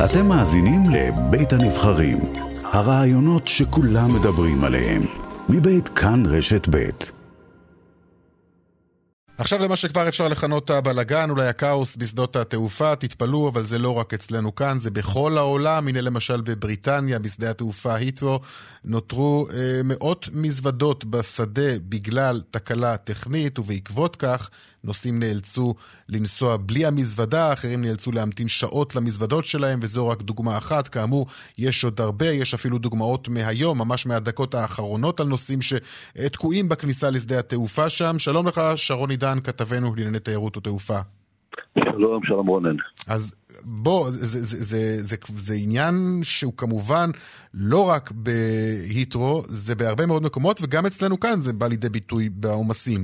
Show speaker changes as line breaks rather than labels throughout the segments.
אתם מאזינים לבית הנבחרים, הרעיונות שכולם מדברים עליהם, מבית כאן רשת בית.
עכשיו למה שכבר אפשר לכנות הבלגן, אולי הכאוס בשדות התעופה, תתפלאו, אבל זה לא רק אצלנו כאן, זה בכל העולם. הנה למשל בבריטניה, בשדה התעופה היטרו, נותרו אה, מאות מזוודות בשדה בגלל תקלה טכנית, ובעקבות כך נוסעים נאלצו לנסוע בלי המזוודה, אחרים נאלצו להמתין שעות למזוודות שלהם, וזו רק דוגמה אחת. כאמור, יש עוד הרבה, יש אפילו דוגמאות מהיום, ממש מהדקות האחרונות, על נוסעים שתקועים בכניסה לשדה התעופה שם. שלום לך, שרון עידן, כתבנו לענייני תיירות ותעופה.
שלום, שלום רונן.
אז בוא, זה, זה, זה, זה, זה, זה עניין שהוא כמובן לא רק בהיטרו, זה בהרבה מאוד מקומות, וגם אצלנו כאן זה בא לידי ביטוי בעומסים.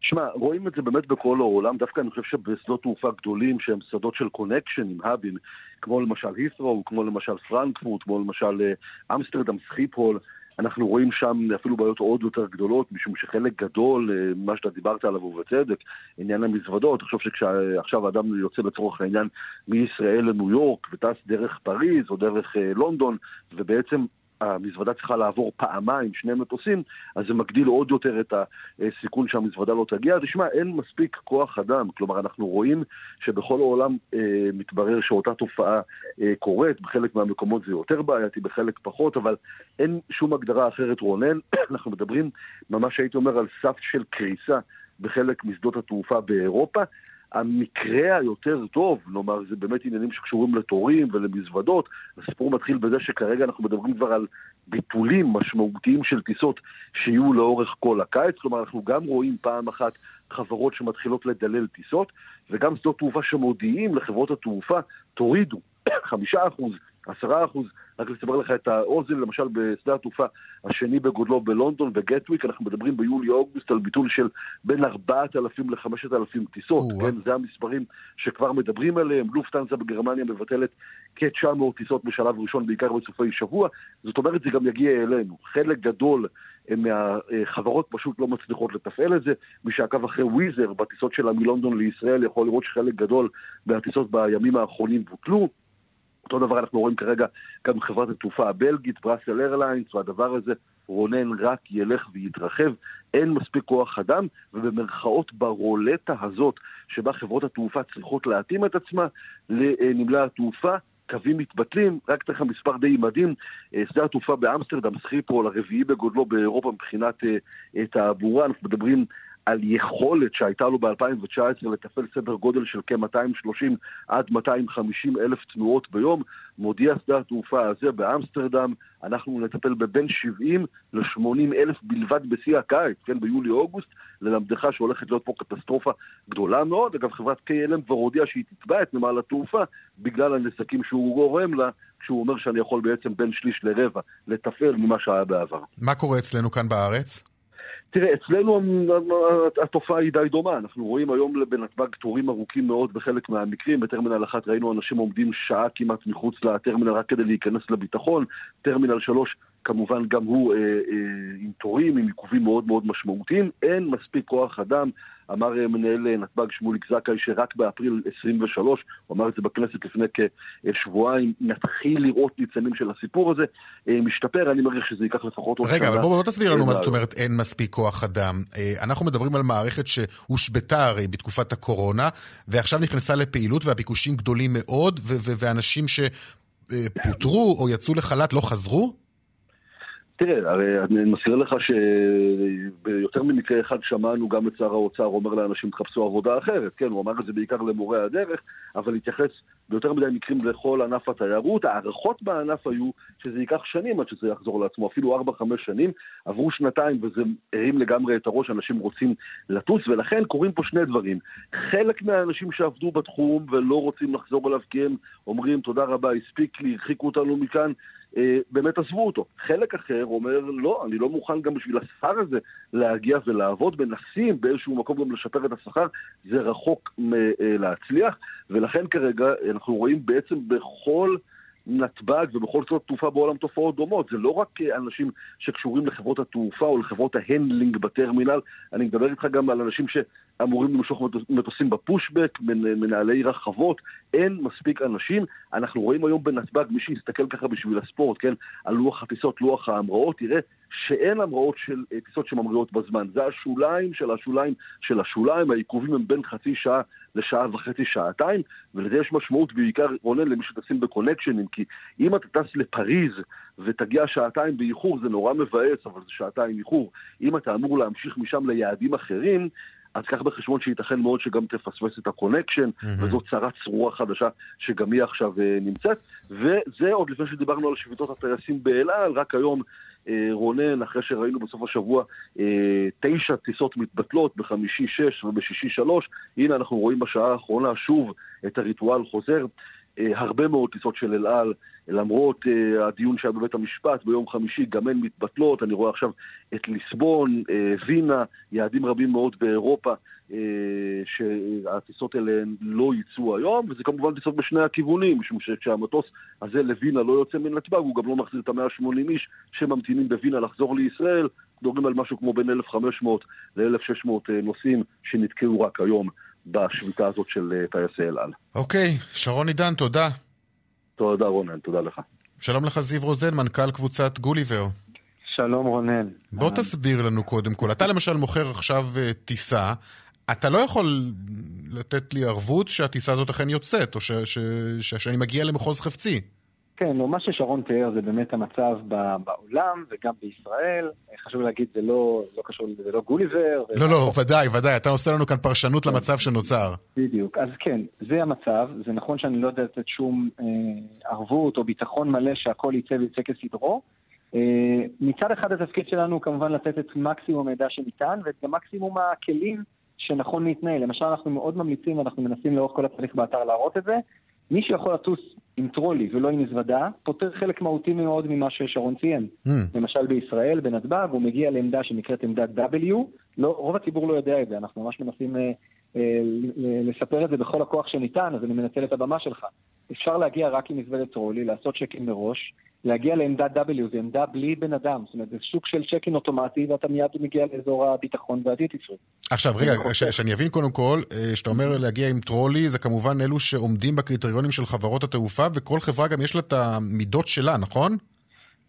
שמע, רואים את זה באמת בכל העולם, דווקא אני חושב שבשדות תעופה גדולים שהם שדות של connection עם האבים, כמו למשל הית'רו, כמו למשל פרנקפורט, כמו למשל אה, אמסטרדם, סחיפול, אנחנו רואים שם אפילו בעיות עוד יותר גדולות, משום שחלק גדול, אה, מה שאתה דיברת עליו ובצדק, עניין המזוודות, תחשוב שכשעכשיו האדם יוצא לצורך העניין מישראל לניו יורק וטס דרך פריז או דרך אה, לונדון, ובעצם המזוודה צריכה לעבור פעמיים, שני מטוסים, אז זה מגדיל עוד יותר את הסיכון שהמזוודה לא תגיע. תשמע, אין מספיק כוח אדם, כלומר אנחנו רואים שבכל העולם אה, מתברר שאותה תופעה אה, קורית, בחלק מהמקומות זה יותר בעייתי, בחלק פחות, אבל אין שום הגדרה אחרת, רונן. אנחנו מדברים, ממש הייתי אומר, על סף של קריסה בחלק משדות התעופה באירופה. המקרה היותר טוב, נאמר, זה באמת עניינים שקשורים לתורים ולמזוודות. הסיפור מתחיל בזה שכרגע אנחנו מדברים כבר על ביטולים משמעותיים של טיסות שיהיו לאורך כל הקיץ. כלומר, אנחנו גם רואים פעם אחת חברות שמתחילות לדלל טיסות, וגם שדות תעופה שמודיעים לחברות התעופה, תורידו חמישה אחוז, עשרה אחוז, רק לסבר לך את האוזן, למשל בשדה התעופה השני בגודלו בלונדון, בגטוויק, אנחנו מדברים ביולי-אוגוסט על ביטול של בין 4,000 ל-5,000 טיסות, כן, זה המספרים שכבר מדברים עליהם, לופטנזה בגרמניה מבטלת כ-900 טיסות בשלב ראשון, בעיקר בסופי שבוע, זאת אומרת זה גם יגיע אלינו. חלק גדול מהחברות פשוט לא מצליחות לתפעל את זה. מי שעקב אחרי וויזר בטיסות שלה מלונדון לישראל יכול לראות שחלק גדול מהטיסות בימים האחרונים בוטלו. אותו דבר אנחנו רואים כרגע גם בחברת התעופה הבלגית, בראסל איירליינס, והדבר הזה, רונן, רק ילך ויתרחב. אין מספיק כוח אדם, ובמרכאות ברולטה הזאת, שבה חברות התעופה צריכות להתאים את עצמה לנמלי התעופה, קווים מתבטלים, רק תכף מספר די מדהים, אה, שדה התעופה באמסטרדם, סחיפול, הרביעי בגודלו באירופה מבחינת אה, תעבורה, אנחנו מדברים על יכולת שהייתה לו ב-2019 לתפעל סדר גודל של כ-230 עד 250 אלף תנועות ביום. מודיע שדה התעופה הזה באמסטרדם, אנחנו נטפל בבין 70 ל-80 אלף בלבד בשיא הקיץ, כן, ביולי-אוגוסט, ללמדך שהולכת להיות פה קטסטרופה גדולה מאוד. אגב, חברת KLM כבר הודיעה שהיא תתבע את נמל התעופה בגלל הנזקים שהוא גורם לה. כשהוא אומר שאני יכול בעצם בין שליש לרבע לתפעל ממה שהיה בעבר.
מה קורה אצלנו כאן בארץ?
תראה, אצלנו התופעה היא די דומה. אנחנו רואים היום בנתב"ג תורים ארוכים מאוד בחלק מהמקרים. בטרמינל 1 ראינו אנשים עומדים שעה כמעט מחוץ לטרמינל רק כדי להיכנס לביטחון. טרמינל 3 כמובן גם הוא אה, אה, עם תורים, עם עיכובים מאוד מאוד משמעותיים. אין מספיק כוח אדם. אמר אה, מנהל אה, נתב"ג שמוליק זכאי שרק באפריל 23, הוא אמר את זה בכנסת לפני כשבועיים, נתחיל לראות ניצנים של הסיפור הזה. אה, משתפר, אני מעריך שזה ייקח לפחות עוד
שנה. רגע, אבל בוא, בוא תסביר לנו מה זאת אומרת אין מספיק כוח אדם. אנחנו מדברים על מערכת שהושבתה הרי בתקופת הקורונה, ועכשיו נכנסה לפעילות והביקושים גדולים מאוד, ואנשים שפוטרו או יצאו לחל"ת לא חזרו?
תראה, הרי אני מזכיר לך שביותר ממקרה אחד שמענו גם את שר האוצר אומר לאנשים תחפשו עבודה אחרת, כן, הוא אמר את זה בעיקר למורי הדרך, אבל התייחס ביותר מדי מקרים לכל ענף התיירות. ההערכות בענף היו שזה ייקח שנים עד שזה יחזור לעצמו, אפילו 4-5 שנים, עברו שנתיים וזה הרים לגמרי את הראש, אנשים רוצים לטוס, ולכן קורים פה שני דברים. חלק מהאנשים שעבדו בתחום ולא רוצים לחזור אליו כי הם אומרים תודה רבה, הספיק לי, הרחיקו אותנו מכאן, באמת עזבו אותו. חלק אחר אומר, לא, אני לא מוכן גם בשביל השכר הזה להגיע ולעבוד, מנסים באיזשהו מקום גם לשפר את השכר, זה רחוק מלהצליח, ולכן כרגע אנחנו רואים בעצם בכל... נתב"ג ובכל שדות תעופה בעולם תופעות דומות. זה לא רק אנשים שקשורים לחברות התעופה או לחברות ה handling בטרמינל, אני מדבר איתך גם על אנשים אמורים למשוך מטוסים בפושבק, מנהלי רחבות, אין מספיק אנשים. אנחנו רואים היום בנתב"ג, מי שיסתכל ככה בשביל הספורט, כן, על לוח הטיסות, לוח ההמראות, תראה שאין המראות של אה, טיסות שממריאות בזמן. זה השוליים של השוליים של השוליים, העיכובים הם בין חצי שעה לשעה וחצי, שעתיים, ולזה יש משמעות בעיקר, רונן, למי שטסים בקונקשנים, כי אם אתה טס לפריז ותגיע שעתיים באיחור, זה נורא מבאס, אבל זה שעתיים איחור. אם אתה אמור להמשיך משם ליעדים אחרים, אז קח בחשבון שייתכן מאוד שגם תפספס את ה connection, mm-hmm. וזו צרה צרורה חדשה שגם היא עכשיו uh, נמצאת. וזה עוד לפני שדיברנו על שביתות הטייסים באל על, רק היום uh, רונן, אחרי שראינו בסוף השבוע uh, תשע טיסות מתבטלות, בחמישי שש ובשישי שלוש, הנה אנחנו רואים בשעה האחרונה שוב את הריטואל חוזר. אה, הרבה מאוד טיסות של אל על, למרות uh, הדיון שהיה בבית המשפט ביום חמישי, גם הן מתבטלות. אני רואה עכשיו את ליסבון, uh, וינה, יעדים רבים מאוד באירופה, uh, שהטיסות האלה לא יצאו היום, וזה כמובן טיסות בשני הכיוונים, משום שכשהמטוס הזה לווינה לא יוצא מנתב"ג, הוא גם לא מחזיר את ה-180 איש שממתינים בווינה לחזור לישראל. מדברים על משהו כמו בין 1,500 ל-1,600 נוסעים שנתקעו רק היום. בשביתה הזאת של אה, טייסי אל על.
אוקיי, שרון עידן, תודה.
תודה רונן, תודה לך.
שלום לך זיו רוזן, מנכ"ל קבוצת גוליבר.
שלום רונן.
בוא תסביר לנו קודם כל. אתה למשל מוכר עכשיו אה, טיסה, אתה לא יכול לתת לי ערבות שהטיסה הזאת אכן יוצאת, או ש, ש, ש, שאני מגיע למחוז חפצי.
כן, לא, מה ששרון תיאר זה באמת המצב בעולם וגם בישראל. חשוב להגיד, זה לא, לא קשור, זה לא גוליבר.
לא, לא, ודאי, ודאי, אתה עושה לנו כאן פרשנות כן. למצב שנוצר.
בדיוק, אז כן, זה המצב. זה נכון שאני לא יודע לתת שום אה, ערבות או ביטחון מלא שהכל יצא ויצא כסדרו. אה, מצד אחד התפקיד שלנו הוא כמובן לתת את מקסימום המידע שניתן ואת מקסימום הכלים שנכון להתנהל. למשל, אנחנו מאוד ממליצים, אנחנו מנסים לאורך כל התהליך באתר להראות את זה, מי שיכול לטוס עם טרולי ולא עם מזוודה, פותר חלק מהותי מאוד ממה ששרון ציין. Mm. למשל בישראל, בנתב"ג, הוא מגיע לעמדה שנקראת עמדת W, לא, רוב הציבור לא יודע את זה, אנחנו ממש מנסים אה, אה, לספר את זה בכל הכוח שניתן, אז אני מנצל את הבמה שלך. אפשר להגיע רק עם מזוודת טרולי, לעשות צ'קים מראש, להגיע לעמדת W, זו עמדה בלי בן אדם, זאת אומרת, זה סוג של צ'קין אוטומטי, ואתה מיד מגיע לאזור הביטחון והדיוטי פרי.
עכשיו, רגע, שאני אבין קודם כל, אה, שאתה אומר להגיע עם טרולי, זה כמובן אלו שעומדים בקריטריונים של חברות התעופה, וכל חברה גם יש לה את המידות שלה, נכון?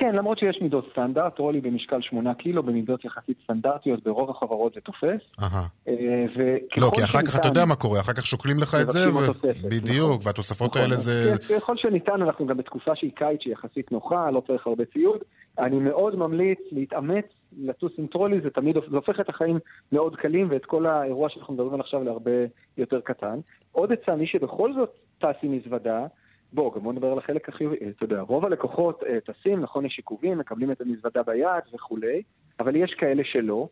כן, למרות שיש מידות סטנדרט, טרולי במשקל 8 קילו, במידות יחסית סטנדרטיות, ברוב החברות זה תופס.
אהה. אה, לא, כי אחר כך אתה יודע מה קורה, אחר כך שוקלים לך את זה, בדיוק, נכון. והתוספות האלה נכון. זה...
כן, ככל שניתן, אנחנו גם בתקופה שהיא קיץ שהיא יחסית נוחה, לא צריך הרבה ציוד. אני מאוד ממליץ להתאמץ, לטוס עם טרולי, זה תמיד, זה הופך את החיים מאוד קלים, ואת כל האירוע שאנחנו מדברים עליו עכשיו להרבה יותר קטן. עוד עצה, מי שבכל זאת טס עם מזוודה, בוא, גם בוא נדבר על החלק החיובי. אתה יודע, רוב הלקוחות אה, טסים, נכון, יש עיכובים, מקבלים את המזוודה ביד וכולי, אבל יש כאלה שלא.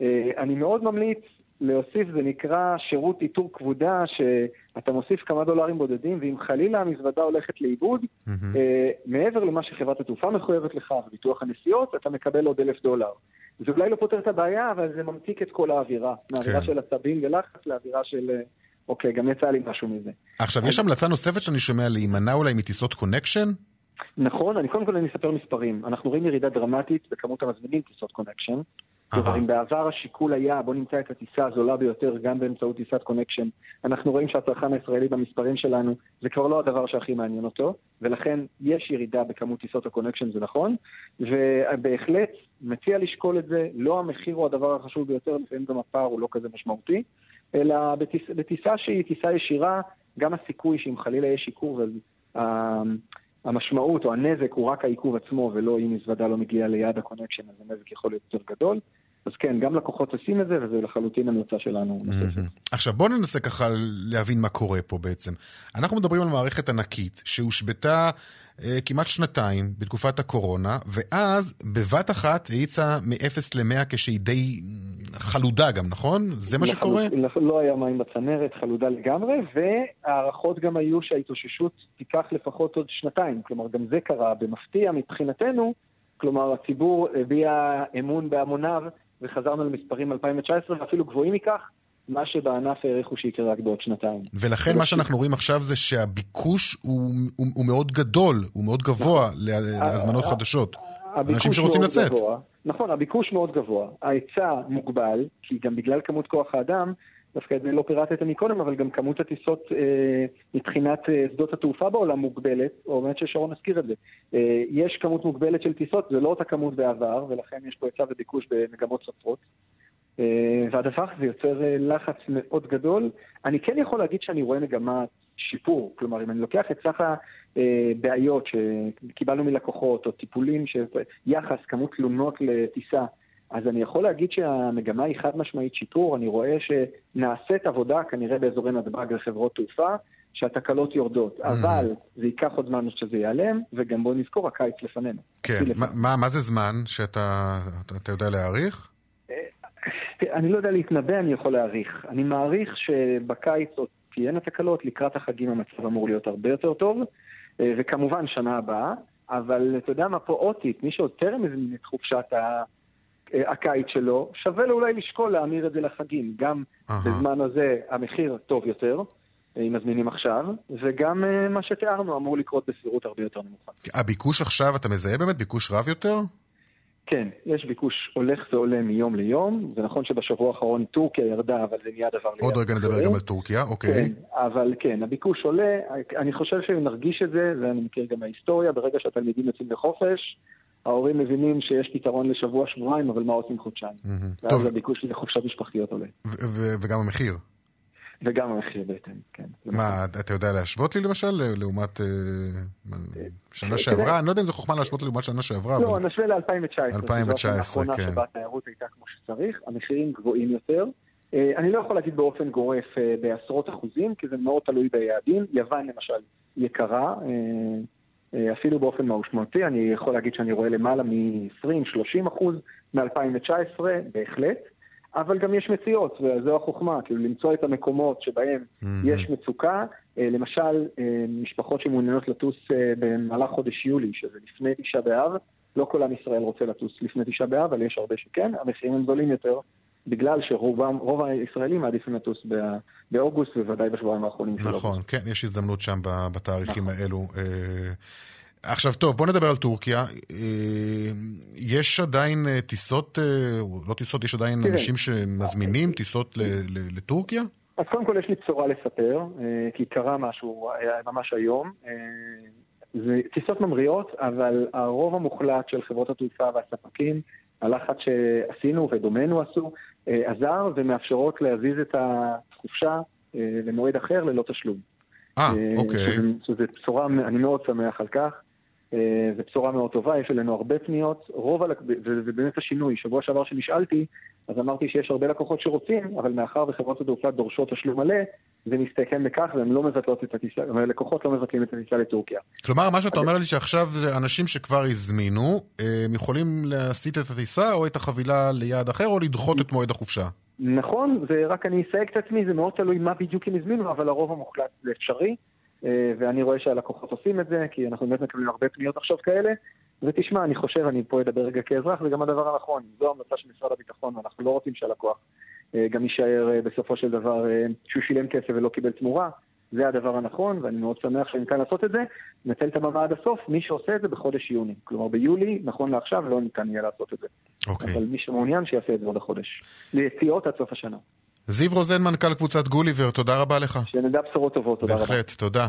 אה, אני מאוד ממליץ להוסיף, זה נקרא שירות איתור כבודה, שאתה מוסיף כמה דולרים בודדים, ואם חלילה המזוודה הולכת לאיבוד, mm-hmm. אה, מעבר למה שחברת התעופה מחויבת לך, וביטוח הנסיעות, אתה מקבל עוד אלף דולר. זה אולי לא פותר את הבעיה, אבל זה ממתיק את כל האווירה. מהאווירה כן. של עצבים ולחץ לאווירה של... אוקיי, גם יצא לי משהו מזה.
עכשיו, יש המלצה נוספת שאני שומע להימנע אולי מטיסות קונקשן?
נכון, אני קודם כל אני אספר מספרים. אנחנו רואים ירידה דרמטית בכמות המזמינים טיסות connection. כלומר, אם בעבר השיקול היה, בוא נמצא את הטיסה הזולה ביותר גם באמצעות טיסת connection, אנחנו רואים שהצרכן הישראלי במספרים שלנו, זה כבר לא הדבר שהכי מעניין אותו, ולכן יש ירידה בכמות טיסות ה connection, זה נכון, ובהחלט מציע לשקול את זה, לא המחיר הוא הדבר החשוב ביותר, לפעמים גם הפער הוא לא כזה משמעותי, אלא בטיס, בטיסה שהיא טיסה ישירה, גם הסיכוי שאם חלילה יש עיכוב, אז uh, המשמעות או הנזק הוא רק העיכוב עצמו, ולא אם מזוודה לא מגיעה ליד ה connection, אז הנזק יכול להיות יותר גדול. אז כן, גם לקוחות עושים את זה, וזה לחלוטין המלצה שלנו.
עכשיו בואו ננסה ככה להבין מה קורה פה בעצם. אנחנו מדברים על מערכת ענקית שהושבתה אה, כמעט שנתיים בתקופת הקורונה, ואז בבת אחת האיצה מ-0 ל-100 כשהיא די חלודה גם, נכון? זה מה שקורה?
לא היה מים בצנרת, חלודה לגמרי, והערכות גם היו שההתאוששות תיקח לפחות עוד שנתיים. כלומר, גם זה קרה במפתיע מבחינתנו. כלומר, הציבור הביע אמון בהמוניו וחזרנו למספרים 2019 ואפילו גבוהים מכך, מה שבענף העריכו שיקרה רק בעוד שנתיים.
ולכן מה שאנחנו רואים עכשיו זה שהביקוש הוא, הוא, הוא מאוד גדול, הוא מאוד גבוה נכון. להזמנות חדשות. אנשים שרוצים לצאת.
גבוה, נכון, הביקוש מאוד גבוה. ההיצע מוגבל, כי גם בגלל כמות כוח האדם, דווקא את זה לא פירטתם מקודם, אבל גם כמות הטיסות אה, מבחינת אה, שדות התעופה בעולם מוגבלת, או באמת ששרון הזכיר את זה. אה, יש כמות מוגבלת של טיסות, זה לא אותה כמות בעבר, ולכן יש פה היצע וביקוש במגמות סופרות. אה, והדבר הזה יוצר אה, לחץ מאוד גדול. אני כן יכול להגיד שאני רואה מגמת שיפור, כלומר, אם אני לוקח את סך הבעיות שקיבלנו מלקוחות, או טיפולים, יחס, כמות תלונות לטיסה, אז אני יכול להגיד שהמגמה היא חד משמעית שיפור, אני רואה שנעשית עבודה כנראה באזורי נתב"ג לחברות תעופה, שהתקלות יורדות, mm-hmm. אבל זה ייקח עוד זמן שזה ייעלם, וגם בואו נזכור, הקיץ לפנינו.
כן, מה, מה זה זמן שאתה אתה יודע להעריך? אה,
אני לא יודע להתנבא, אני יכול להעריך. אני מעריך שבקיץ עוד תהיינה תקלות, לקראת החגים המצב אמור להיות הרבה יותר טוב, אה, וכמובן שנה הבאה, אבל אתה יודע מה פה אותית, מי שעוד טרם הזמין את חופשת ה... אה, הקיץ שלו, שווה לו אולי לשקול להמיר את זה לחגים. גם uh-huh. בזמן הזה המחיר טוב יותר, אה, אם מזמינים עכשיו, וגם אה, מה שתיארנו אמור לקרות בסבירות הרבה יותר נמוכה.
הביקוש עכשיו, אתה מזהה באמת ביקוש רב יותר?
כן, יש ביקוש הולך ועולה מיום ליום. זה נכון שבשבוע האחרון טורקיה ירדה, אבל זה נהיה דבר
ליד. עוד רגע נדבר גם על טורקיה, אוקיי.
כן, אבל כן, הביקוש עולה. אני חושב שנרגיש את זה, ואני מכיר גם מההיסטוריה, ברגע שהתלמידים יוצאים לחופש, ההורים מבינים שיש פתרון לשבוע-שבועיים, אבל מה עושים חודשיים? ואז הביקוש לחופשות משפחתיות עולה.
וגם המחיר.
וגם המחיר בהתאם, כן.
מה, אתה יודע להשוות לי למשל, לעומת אה, שנה שעברה? אני לא יודע אם זו חוכמה להשוות לעומת שנה שעברה,
לא, נשווה ל-2019.
2019, כן.
שבה התיירות הייתה כמו שצריך, המחירים גבוהים יותר. אה, אני לא יכול להגיד באופן גורף אה, בעשרות אחוזים, כי זה מאוד תלוי ביעדים. יוון למשל יקרה. אה, אפילו באופן משמעותי, אני יכול להגיד שאני רואה למעלה מ-20-30 אחוז מ-2019, בהחלט, אבל גם יש מציאות, וזו החוכמה, כאילו למצוא את המקומות שבהם mm-hmm. יש מצוקה, אה, למשל, אה, משפחות שמעוניינות לטוס במהלך חודש יולי, שזה לפני תשעה באב, לא כל עם ישראל רוצה לטוס לפני תשעה באב, אבל יש הרבה שכן, המחירים הם גדולים יותר, בגלל שרוב הישראלים מעדיפים לטוס באוגוסט, בוודאי בשבועיים האחרונים
של אוגוסט. נכון, כן, יש הזדמנות שם בתאריכים נכון. האלו. אה, עכשיו, טוב, בוא נדבר על טורקיה. אה, יש עדיין אה, טיסות, לא טיסות, יש עדיין. אנשים שמזמינים טיסות לטורקיה?
אז קודם כל יש לי בשורה לספר, כי קרה משהו ממש היום. זה טיסות ממריאות, אבל הרוב המוחלט של חברות התעופה והספקים, הלחץ שעשינו ודומינו עשו, אה, עזר ומאפשרות להזיז את החופשה אה, למועד אחר ללא תשלום.
אה, אה אוקיי.
שזו בשורה, אני מאוד שמח על כך. זו בשורה מאוד טובה, יש אלינו הרבה פניות, רוב, הלק... וזה באמת השינוי. שבוע שעבר שנשאלתי, אז אמרתי שיש הרבה לקוחות שרוצים, אבל מאחר וחברות התעופה דורשות תשלום מלא, זה מסתכם בכך והן לא מבטלות את הטיסה, הלקוחות לא מבטלים את הטיסה לטורקיה.
כלומר, מה שאתה אומר לי שעכשיו זה אנשים שכבר הזמינו, הם יכולים להסיט את הטיסה או את החבילה ליעד אחר, או לדחות את מועד החופשה.
נכון, ורק אני אסייג את עצמי, זה מאוד תלוי מה בדיוק הם הזמינו, אבל הרוב המוחלט זה אפשרי. אה, ואני רואה שהלקוחות עושים את זה, כי אנחנו באמת מקבלים הרבה פניות עכשיו כאלה. ותשמע, אני חושב, אני פה אדבר רגע כאזרח, זה גם הדבר הנכון. זו המלצה של משרד הביטחון, ואנחנו לא רוצים שהלקוח אה, גם יישאר אה, בסופו של דבר שהוא שילם כסף ולא קיבל תמורה. זה הדבר הנכון, ואני מאוד שמח שניתן לעשות את זה. נצל את הבמה עד הסוף, מי שעושה את זה בחודש יוני. כלומר, ביולי, נכון לעכשיו, לא ניתן יהיה לעשות את זה.
אוקיי.
אבל מי שמעוניין, שיעשה את זה עוד החודש. ליציאות עד סוף השנה.
זיו רוזן, מנכ"ל קבוצת גוליבר, תודה רבה לך.
שנדע בשורות טובות, תודה
בהחלט, רבה. בהחלט, תודה.